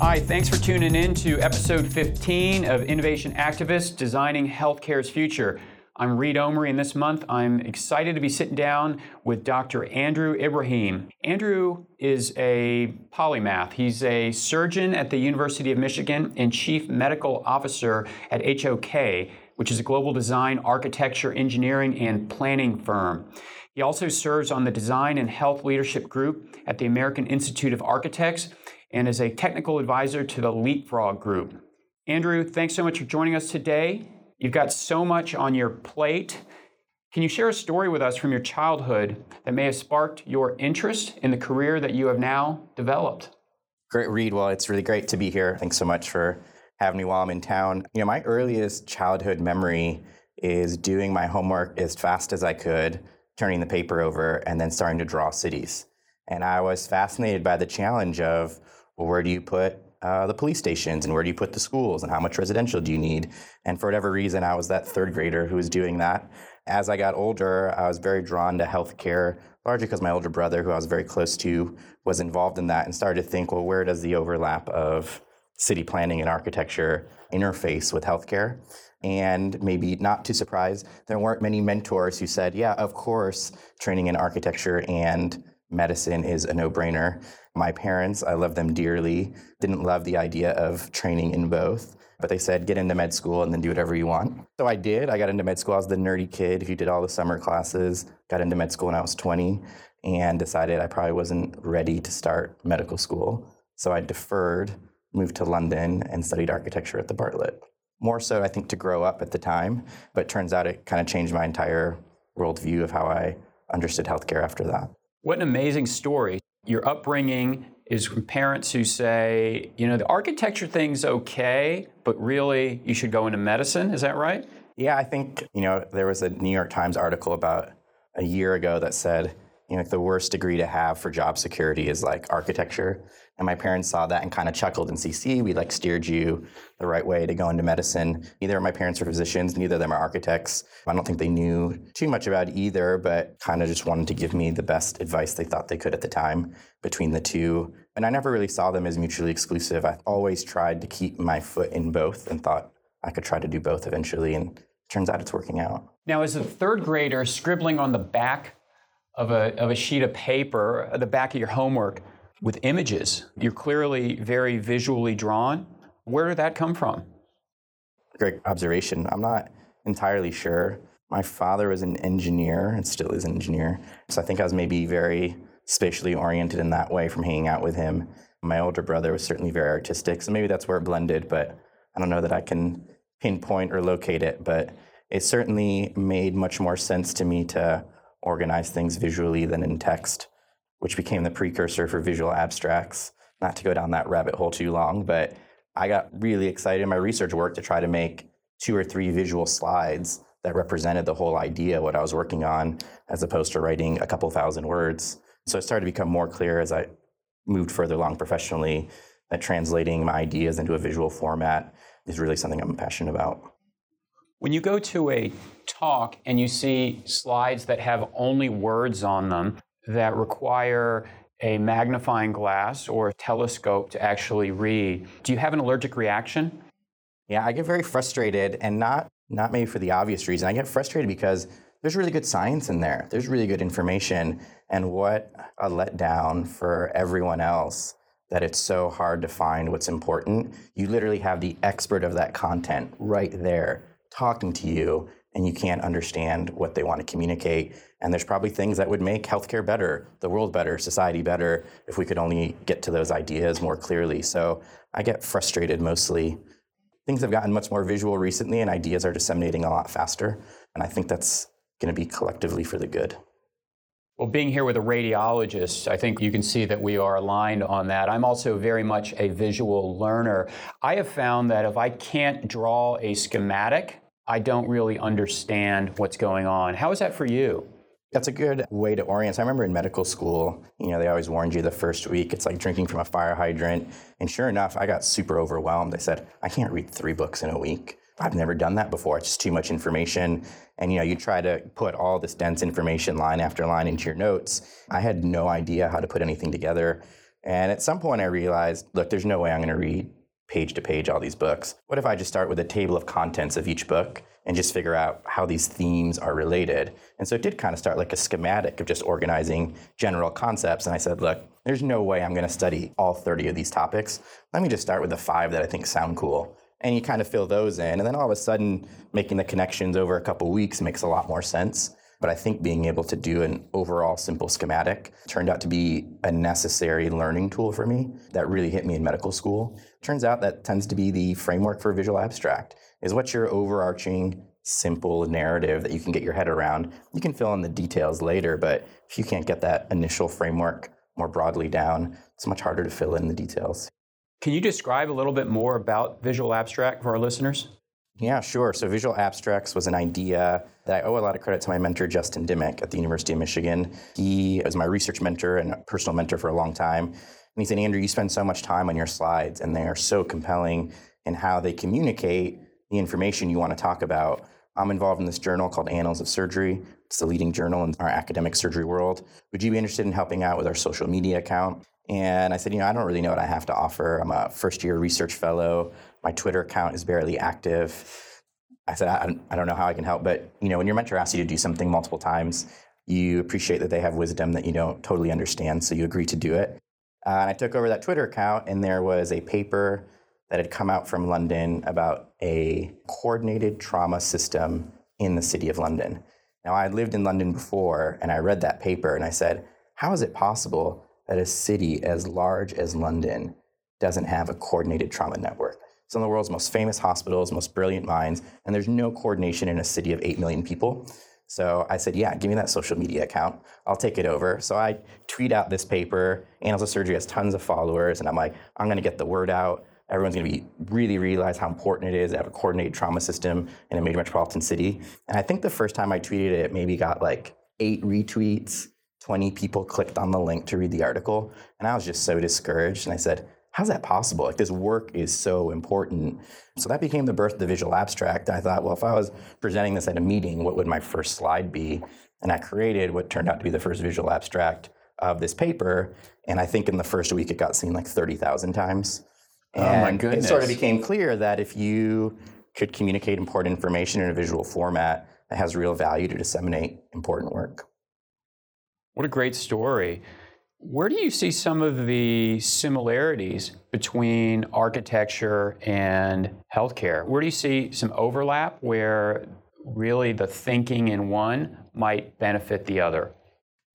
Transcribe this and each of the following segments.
Hi, thanks for tuning in to episode 15 of Innovation Activists Designing Healthcare's Future. I'm Reed Omary, and this month I'm excited to be sitting down with Dr. Andrew Ibrahim. Andrew is a polymath. He's a surgeon at the University of Michigan and chief medical officer at HOK, which is a global design, architecture, engineering, and planning firm. He also serves on the Design and Health Leadership Group at the American Institute of Architects and is a technical advisor to the Leapfrog Group. Andrew, thanks so much for joining us today. You've got so much on your plate. Can you share a story with us from your childhood that may have sparked your interest in the career that you have now developed? Great, Reed. Well, it's really great to be here. Thanks so much for having me while I'm in town. You know, my earliest childhood memory is doing my homework as fast as I could, turning the paper over, and then starting to draw cities. And I was fascinated by the challenge of, well, where do you put uh, the police stations and where do you put the schools and how much residential do you need? And for whatever reason, I was that third grader who was doing that. As I got older, I was very drawn to healthcare, largely because my older brother, who I was very close to, was involved in that and started to think, well, where does the overlap of city planning and architecture interface with healthcare? And maybe not too surprised, there weren't many mentors who said, yeah, of course, training in architecture and medicine is a no brainer. My parents, I love them dearly, didn't love the idea of training in both, but they said get into med school and then do whatever you want. So I did. I got into med school. I was the nerdy kid who did all the summer classes, got into med school when I was 20, and decided I probably wasn't ready to start medical school. So I deferred, moved to London, and studied architecture at the Bartlett. More so, I think, to grow up at the time, but turns out it kind of changed my entire worldview of how I understood healthcare after that. What an amazing story. Your upbringing is from parents who say, you know, the architecture thing's okay, but really you should go into medicine. Is that right? Yeah, I think, you know, there was a New York Times article about a year ago that said, you know, like the worst degree to have for job security is like architecture. And my parents saw that and kind of chuckled and see, we like steered you the right way to go into medicine. Neither of my parents are physicians, neither of them are architects. I don't think they knew too much about either, but kind of just wanted to give me the best advice they thought they could at the time between the two. And I never really saw them as mutually exclusive. I always tried to keep my foot in both and thought I could try to do both eventually. And turns out it's working out. Now, as a third grader, scribbling on the back of a, of a sheet of paper, the back of your homework, with images. You're clearly very visually drawn. Where did that come from? Great observation. I'm not entirely sure. My father was an engineer and still is an engineer. So I think I was maybe very spatially oriented in that way from hanging out with him. My older brother was certainly very artistic, so maybe that's where it blended, but I don't know that I can pinpoint or locate it. But it certainly made much more sense to me to organize things visually than in text which became the precursor for visual abstracts. Not to go down that rabbit hole too long, but I got really excited in my research work to try to make two or three visual slides that represented the whole idea, what I was working on, as opposed to writing a couple thousand words. So it started to become more clear as I moved further along professionally that translating my ideas into a visual format is really something I'm passionate about. When you go to a talk and you see slides that have only words on them, that require a magnifying glass or a telescope to actually read. Do you have an allergic reaction? Yeah, I get very frustrated and not not maybe for the obvious reason. I get frustrated because there's really good science in there. There's really good information and what a letdown for everyone else that it's so hard to find what's important. You literally have the expert of that content right there talking to you and you can't understand what they want to communicate. And there's probably things that would make healthcare better, the world better, society better, if we could only get to those ideas more clearly. So I get frustrated mostly. Things have gotten much more visual recently, and ideas are disseminating a lot faster. And I think that's going to be collectively for the good. Well, being here with a radiologist, I think you can see that we are aligned on that. I'm also very much a visual learner. I have found that if I can't draw a schematic, I don't really understand what's going on. How is that for you? That's a good way to orient. I remember in medical school, you know, they always warned you the first week it's like drinking from a fire hydrant. And sure enough, I got super overwhelmed. I said, I can't read three books in a week. I've never done that before. It's just too much information. And you know, you try to put all this dense information line after line into your notes. I had no idea how to put anything together. And at some point, I realized look, there's no way I'm going to read page to page all these books. What if I just start with a table of contents of each book and just figure out how these themes are related? And so it did kind of start like a schematic of just organizing general concepts. And I said, look, there's no way I'm going to study all 30 of these topics. Let me just start with the five that I think sound cool. And you kind of fill those in. And then all of a sudden, making the connections over a couple weeks makes a lot more sense. But I think being able to do an overall simple schematic turned out to be a necessary learning tool for me that really hit me in medical school. Turns out that tends to be the framework for visual abstract is what's your overarching simple narrative that you can get your head around. You can fill in the details later, but if you can't get that initial framework more broadly down, it's much harder to fill in the details. Can you describe a little bit more about visual abstract for our listeners? Yeah, sure. So Visual Abstracts was an idea that I owe a lot of credit to my mentor, Justin Dimick at the University of Michigan. He was my research mentor and personal mentor for a long time. And he said, Andrew, you spend so much time on your slides, and they are so compelling in how they communicate the information you want to talk about. I'm involved in this journal called Annals of Surgery. It's the leading journal in our academic surgery world. Would you be interested in helping out with our social media account? And I said, you know, I don't really know what I have to offer. I'm a first year research fellow. My Twitter account is barely active. I said, I, I don't know how I can help, but you know, when your mentor asks you to do something multiple times, you appreciate that they have wisdom that you don't totally understand, so you agree to do it. Uh, and I took over that Twitter account, and there was a paper that had come out from London about a coordinated trauma system in the city of London. Now, I had lived in London before, and I read that paper, and I said, how is it possible that a city as large as London doesn't have a coordinated trauma network? Some of the world's most famous hospitals, most brilliant minds, and there's no coordination in a city of 8 million people. So I said, yeah, give me that social media account. I'll take it over. So I tweet out this paper. Annals of Surgery has tons of followers, and I'm like, I'm going to get the word out. Everyone's going to be really realize how important it is to have a coordinated trauma system in a major metropolitan city. And I think the first time I tweeted it, maybe got like eight retweets. 20 people clicked on the link to read the article. And I was just so discouraged. And I said, how's that possible? Like this work is so important. So that became the birth of the visual abstract. I thought, well, if I was presenting this at a meeting, what would my first slide be? And I created what turned out to be the first visual abstract of this paper. And I think in the first week it got seen like 30,000 times. And oh my goodness. It sort of became clear that if you could communicate important information in a visual format, it has real value to disseminate important work. What a great story. Where do you see some of the similarities between architecture and healthcare? Where do you see some overlap where really the thinking in one might benefit the other?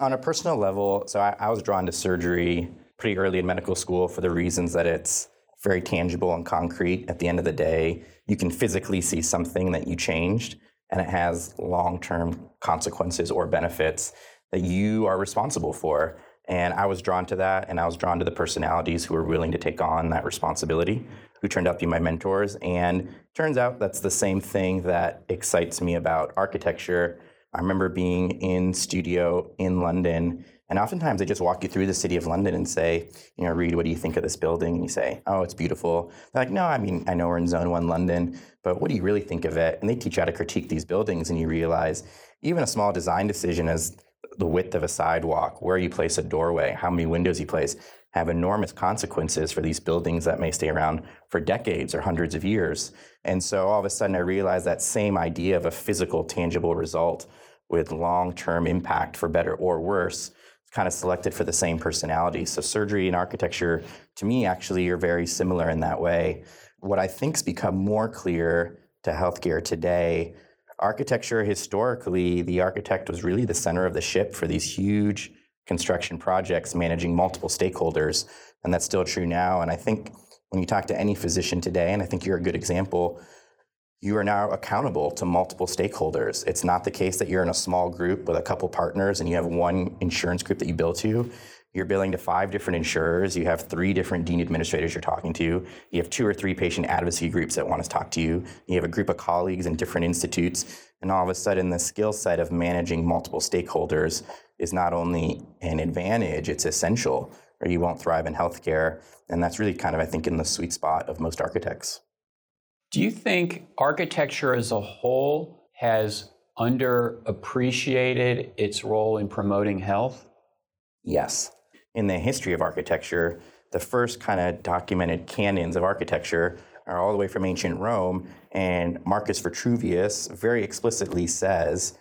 On a personal level, so I, I was drawn to surgery pretty early in medical school for the reasons that it's very tangible and concrete. At the end of the day, you can physically see something that you changed, and it has long term consequences or benefits that you are responsible for. And I was drawn to that, and I was drawn to the personalities who were willing to take on that responsibility, who turned out to be my mentors. And turns out that's the same thing that excites me about architecture. I remember being in studio in London, and oftentimes they just walk you through the city of London and say, you know, Reed, what do you think of this building? And you say, oh, it's beautiful. They're like, no, I mean, I know we're in Zone 1 London, but what do you really think of it? And they teach you how to critique these buildings, and you realize even a small design decision as the width of a sidewalk, where you place a doorway, how many windows you place, have enormous consequences for these buildings that may stay around for decades or hundreds of years. And so all of a sudden, I realized that same idea of a physical, tangible result with long term impact for better or worse kind of selected for the same personality. So surgery and architecture, to me, actually are very similar in that way. What I think's become more clear to healthcare today architecture historically, the architect was really the center of the ship for these huge construction projects managing multiple stakeholders. And that's still true now. And I think when you talk to any physician today, and I think you're a good example, you are now accountable to multiple stakeholders. It's not the case that you're in a small group with a couple partners and you have one insurance group that you bill to. You're billing to five different insurers. You have three different dean administrators you're talking to. You have two or three patient advocacy groups that want to talk to you. You have a group of colleagues in different institutes. And all of a sudden, the skill set of managing multiple stakeholders is not only an advantage, it's essential, or you won't thrive in healthcare. And that's really kind of, I think, in the sweet spot of most architects. Do you think architecture as a whole has underappreciated its role in promoting health? Yes. In the history of architecture, the first kind of documented canons of architecture are all the way from ancient Rome. And Marcus Vitruvius very explicitly says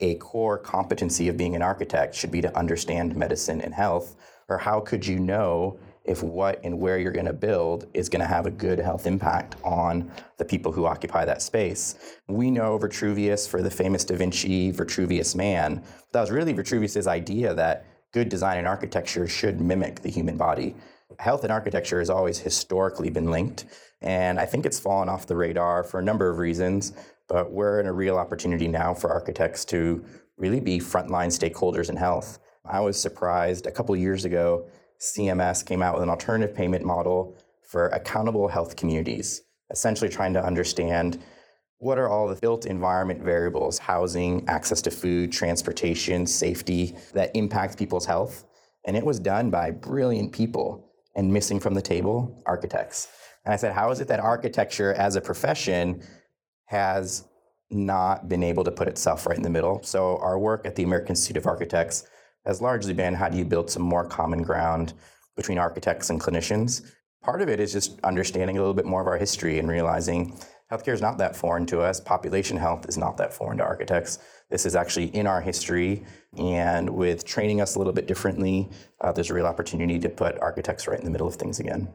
a core competency of being an architect should be to understand medicine and health. Or how could you know if what and where you're going to build is going to have a good health impact on the people who occupy that space. We know Vitruvius for the famous Da Vinci Vitruvius Man. But that was really Vitruvius's idea that good design and architecture should mimic the human body. Health and architecture has always historically been linked, and I think it's fallen off the radar for a number of reasons, but we're in a real opportunity now for architects to really be frontline stakeholders in health. I was surprised a couple years ago CMS came out with an alternative payment model for accountable health communities, essentially trying to understand what are all the built environment variables, housing, access to food, transportation, safety, that impact people's health. And it was done by brilliant people and missing from the table, architects. And I said, how is it that architecture as a profession has not been able to put itself right in the middle? So our work at the American Institute of Architects has largely been how do you build some more common ground between architects and clinicians. Part of it is just understanding a little bit more of our history and realizing healthcare is not that foreign to us. Population health is not that foreign to architects. This is actually in our history, and with training us a little bit differently, uh, there's a real opportunity to put architects right in the middle of things again.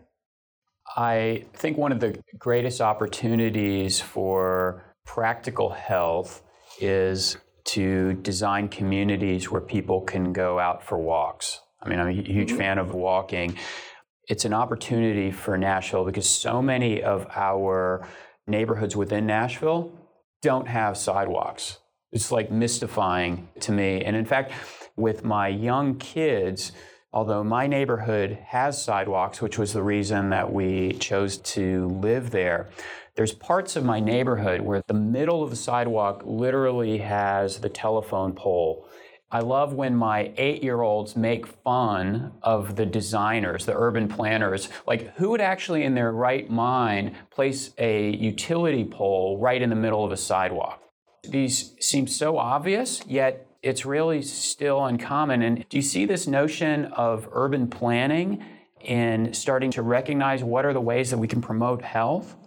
I think one of the greatest opportunities for practical health is to design communities where people can go out for walks. I mean, I'm a huge mm-hmm. fan of walking. It's an opportunity for Nashville because so many of our neighborhoods within Nashville don't have sidewalks. It's like mystifying to me. And in fact, with my young kids, although my neighborhood has sidewalks, which was the reason that we chose to live there, there's parts of my neighborhood where the middle of the sidewalk literally has the telephone pole. I love when my eight year olds make fun of the designers, the urban planners. Like, who would actually, in their right mind, place a utility pole right in the middle of a sidewalk? These seem so obvious, yet it's really still uncommon. And do you see this notion of urban planning in starting to recognize what are the ways that we can promote health?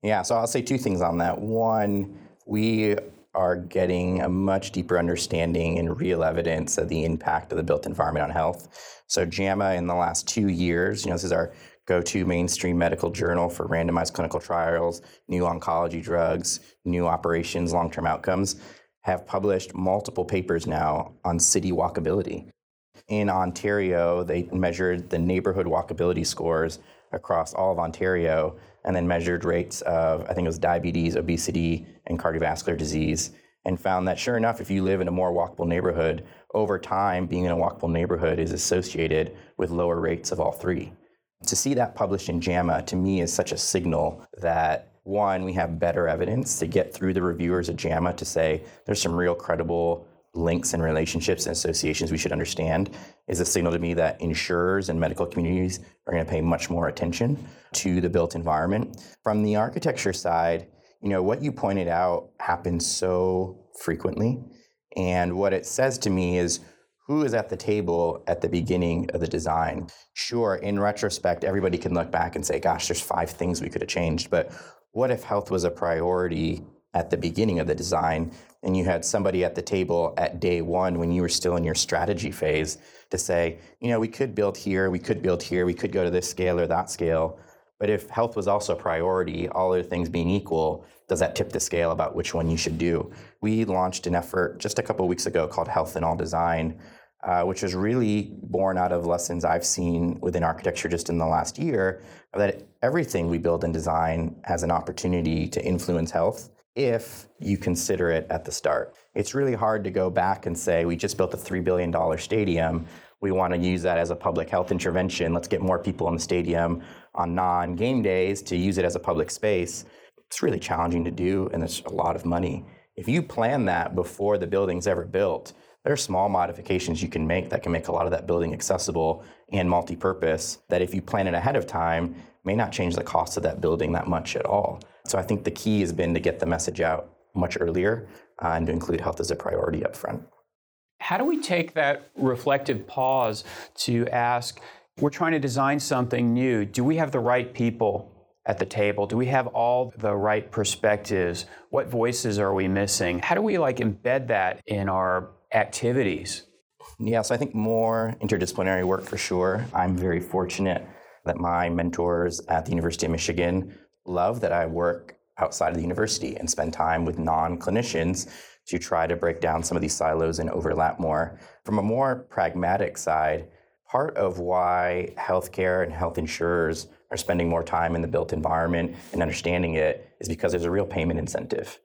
Yeah, so I'll say two things on that. One, we are getting a much deeper understanding and real evidence of the impact of the built environment on health. So JAMA in the last two years, you know, this is our go-to mainstream medical journal for randomized clinical trials, new oncology drugs, new operations, long-term outcomes, have published multiple papers now on city walkability. In Ontario, they measured the neighborhood walkability scores across all of Ontario and then measured rates of, I think it was diabetes, obesity, and cardiovascular disease, and found that sure enough, if you live in a more walkable neighborhood, over time, being in a walkable neighborhood is associated with lower rates of all three. To see that published in JAMA to me is such a signal that one, we have better evidence to get through the reviewers at JAMA to say there's some real credible links and relationships and associations we should understand is a signal to me that insurers and medical communities are going to pay much more attention to the built environment. From the architecture side, you know, what you pointed out happens so frequently. And what it says to me is who is at the table at the beginning of the design? Sure, in retrospect, everybody can look back and say, gosh, there's five things we could have changed. But what if health was a priority at the beginning of the design and you had somebody at the table at day one when you were still in your strategy phase to say, you know, we could build here, we could build here, we could go to this scale or that scale. But if health was also a priority, all other things being equal, does that tip the scale about which one you should do? We launched an effort just a couple weeks ago called Health in All Design, uh, which was really born out of lessons I've seen within architecture just in the last year, that everything we build and design has an opportunity to influence health if you consider it at the start. It's really hard to go back and say, we just built a $3 billion stadium. We want to use that as a public health intervention. Let's get more people in the stadium on non game days to use it as a public space. It's really challenging to do, and it's a lot of money. If you plan that before the building's ever built, there are small modifications you can make that can make a lot of that building accessible and multi purpose. That if you plan it ahead of time, may not change the cost of that building that much at all. So I think the key has been to get the message out much earlier uh, and to include health as a priority up front. How do we take that reflective pause to ask, we're trying to design something new. Do we have the right people at the table? Do we have all the right perspectives? What voices are we missing? How do we like embed that in our activities? Yeah, so I think more interdisciplinary work for sure. I'm very fortunate that my mentors at the University of Michigan love that I work outside of the university and spend time with non clinicians to try to break down some of these silos and overlap more. From a more pragmatic side, part of why healthcare and health insurers are spending more time in the built environment and understanding it is because there's a real payment incentive.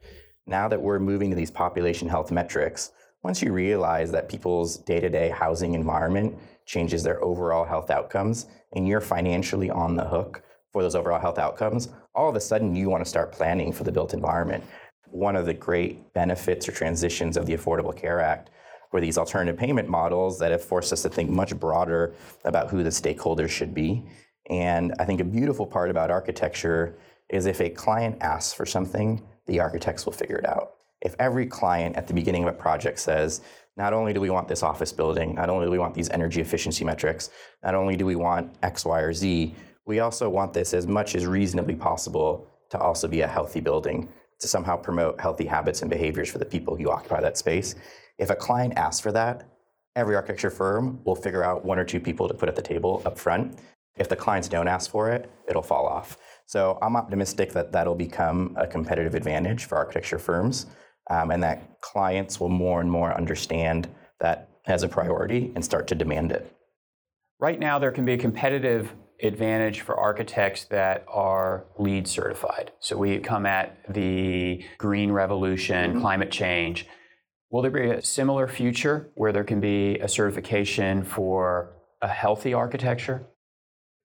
Now that we're moving to these population health metrics, once you realize that people's day to day housing environment changes their overall health outcomes, and you're financially on the hook for those overall health outcomes, all of a sudden you want to start planning for the built environment. One of the great benefits or transitions of the Affordable Care Act were these alternative payment models that have forced us to think much broader about who the stakeholders should be. And I think a beautiful part about architecture is if a client asks for something, the architects will figure it out if every client at the beginning of a project says, not only do we want this office building, not only do we want these energy efficiency metrics, not only do we want X, Y, or Z, we also want this as much as reasonably possible to also be a healthy building, to somehow promote healthy habits and behaviors for the people who occupy that space. If a client asks for that, every architecture firm will figure out one or two people to put at the table up front. If the clients don't ask for it, it'll fall off. So I'm optimistic that that'll become a competitive advantage for architecture firms um, and that clients will more and more understand that as a priority and start to demand it. Right now, there can be a competitive advantage for architects that are LEED certified. So we come at the green revolution, mm-hmm. climate change. Will there be a similar future where there can be a certification for a healthy architecture?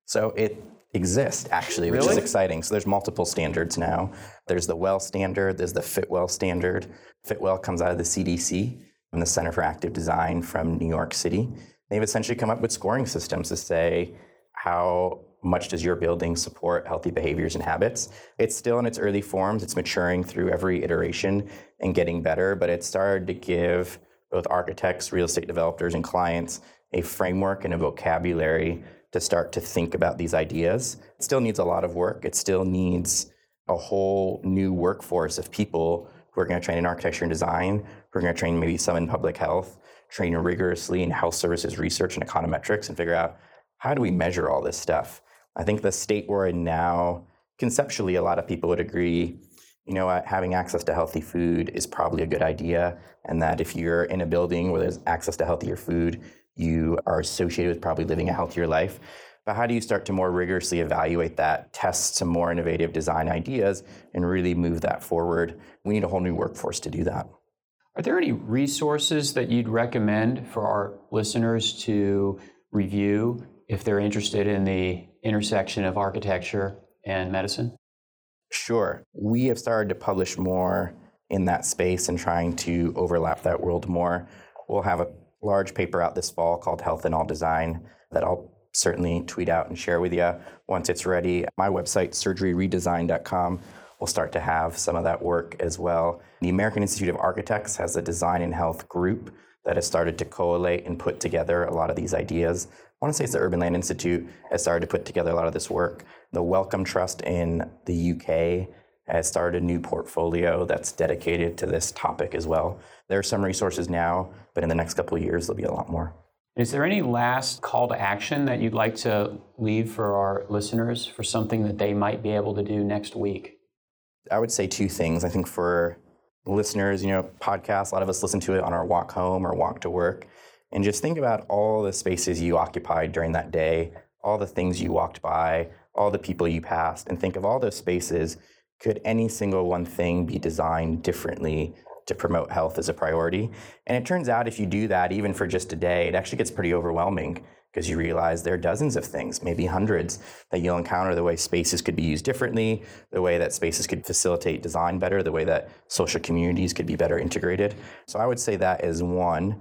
So it exist actually, which really? is exciting. So there's multiple standards now. There's the WELL standard, there's the FitWell standard. FitWell comes out of the CDC and the Center for Active Design from New York City. They've essentially come up with scoring systems to say how much does your building support healthy behaviors and habits. It's still in its early forms, it's maturing through every iteration and getting better, but it started to give both architects, real estate developers, and clients a framework and a vocabulary to start to think about these ideas. It still needs a lot of work. It still needs a whole new workforce of people who are going to train in architecture and design, who are going to train maybe some in public health, train rigorously in health services research and econometrics, and figure out how do we measure all this stuff. I think the state we're in now, conceptually, a lot of people would agree. You know, having access to healthy food is probably a good idea, and that if you're in a building where there's access to healthier food, you are associated with probably living a healthier life. But how do you start to more rigorously evaluate that, test some more innovative design ideas, and really move that forward? We need a whole new workforce to do that. Are there any resources that you'd recommend for our listeners to review if they're interested in the intersection of architecture and medicine? Sure. We have started to publish more in that space and trying to overlap that world more. We'll have a large paper out this fall called Health in All Design that I'll certainly tweet out and share with you once it's ready. My website, surgeryredesign.com, will start to have some of that work as well. The American Institute of Architects has a design and health group that has started to collate and put together a lot of these ideas. I want to say it's the Urban Land Institute has started to put together a lot of this work. The Wellcome Trust in the UK has started a new portfolio that's dedicated to this topic as well. There are some resources now, but in the next couple of years, there'll be a lot more. Is there any last call to action that you'd like to leave for our listeners for something that they might be able to do next week? I would say two things. I think for listeners, you know, podcasts, a lot of us listen to it on our walk home or walk to work. And just think about all the spaces you occupied during that day, all the things you walked by, all the people you passed, and think of all those spaces. Could any single one thing be designed differently to promote health as a priority. And it turns out if you do that, even for just a day, it actually gets pretty overwhelming because you realize there are dozens of things, maybe hundreds, that you'll encounter the way spaces could be used differently, the way that spaces could facilitate design better, the way that social communities could be better integrated. So I would say that is one.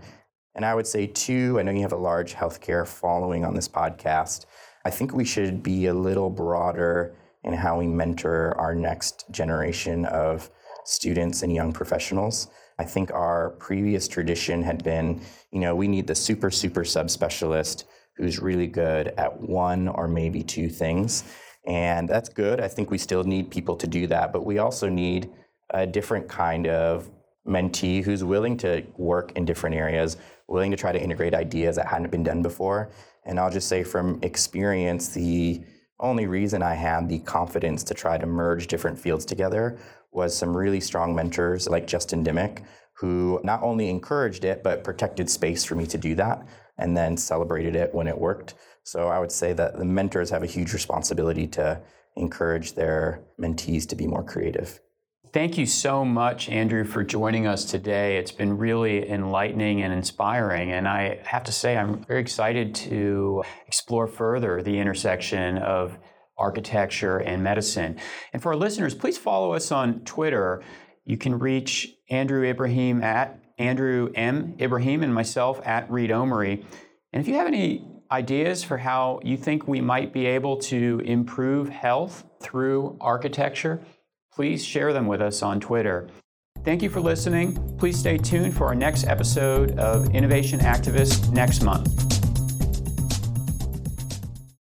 And I would say two, I know you have a large healthcare following on this podcast. I think we should be a little broader in how we mentor our next generation of students and young professionals. I think our previous tradition had been, you know, we need the super, super subspecialist who's really good at one or maybe two things. And that's good. I think we still need people to do that, but we also need a different kind of mentee who's willing to work in different areas, willing to try to integrate ideas that hadn't been done before. And I'll just say from experience, the only reason I had the confidence to try to merge different fields together was some really strong mentors like Justin Dimick, who not only encouraged it, but protected space for me to do that and then celebrated it when it worked. So I would say that the mentors have a huge responsibility to encourage their mentees to be more creative. Thank you so much, Andrew, for joining us today. It's been really enlightening and inspiring. And I have to say, I'm very excited to explore further the intersection of architecture and medicine. And for our listeners, please follow us on Twitter. You can reach Andrew Ibrahim at Andrew M. Ibrahim and myself at Reed Omary. And if you have any ideas for how you think we might be able to improve health through architecture, please share them with us on Twitter. Thank you for listening. Please stay tuned for our next episode of Innovation Activist next month.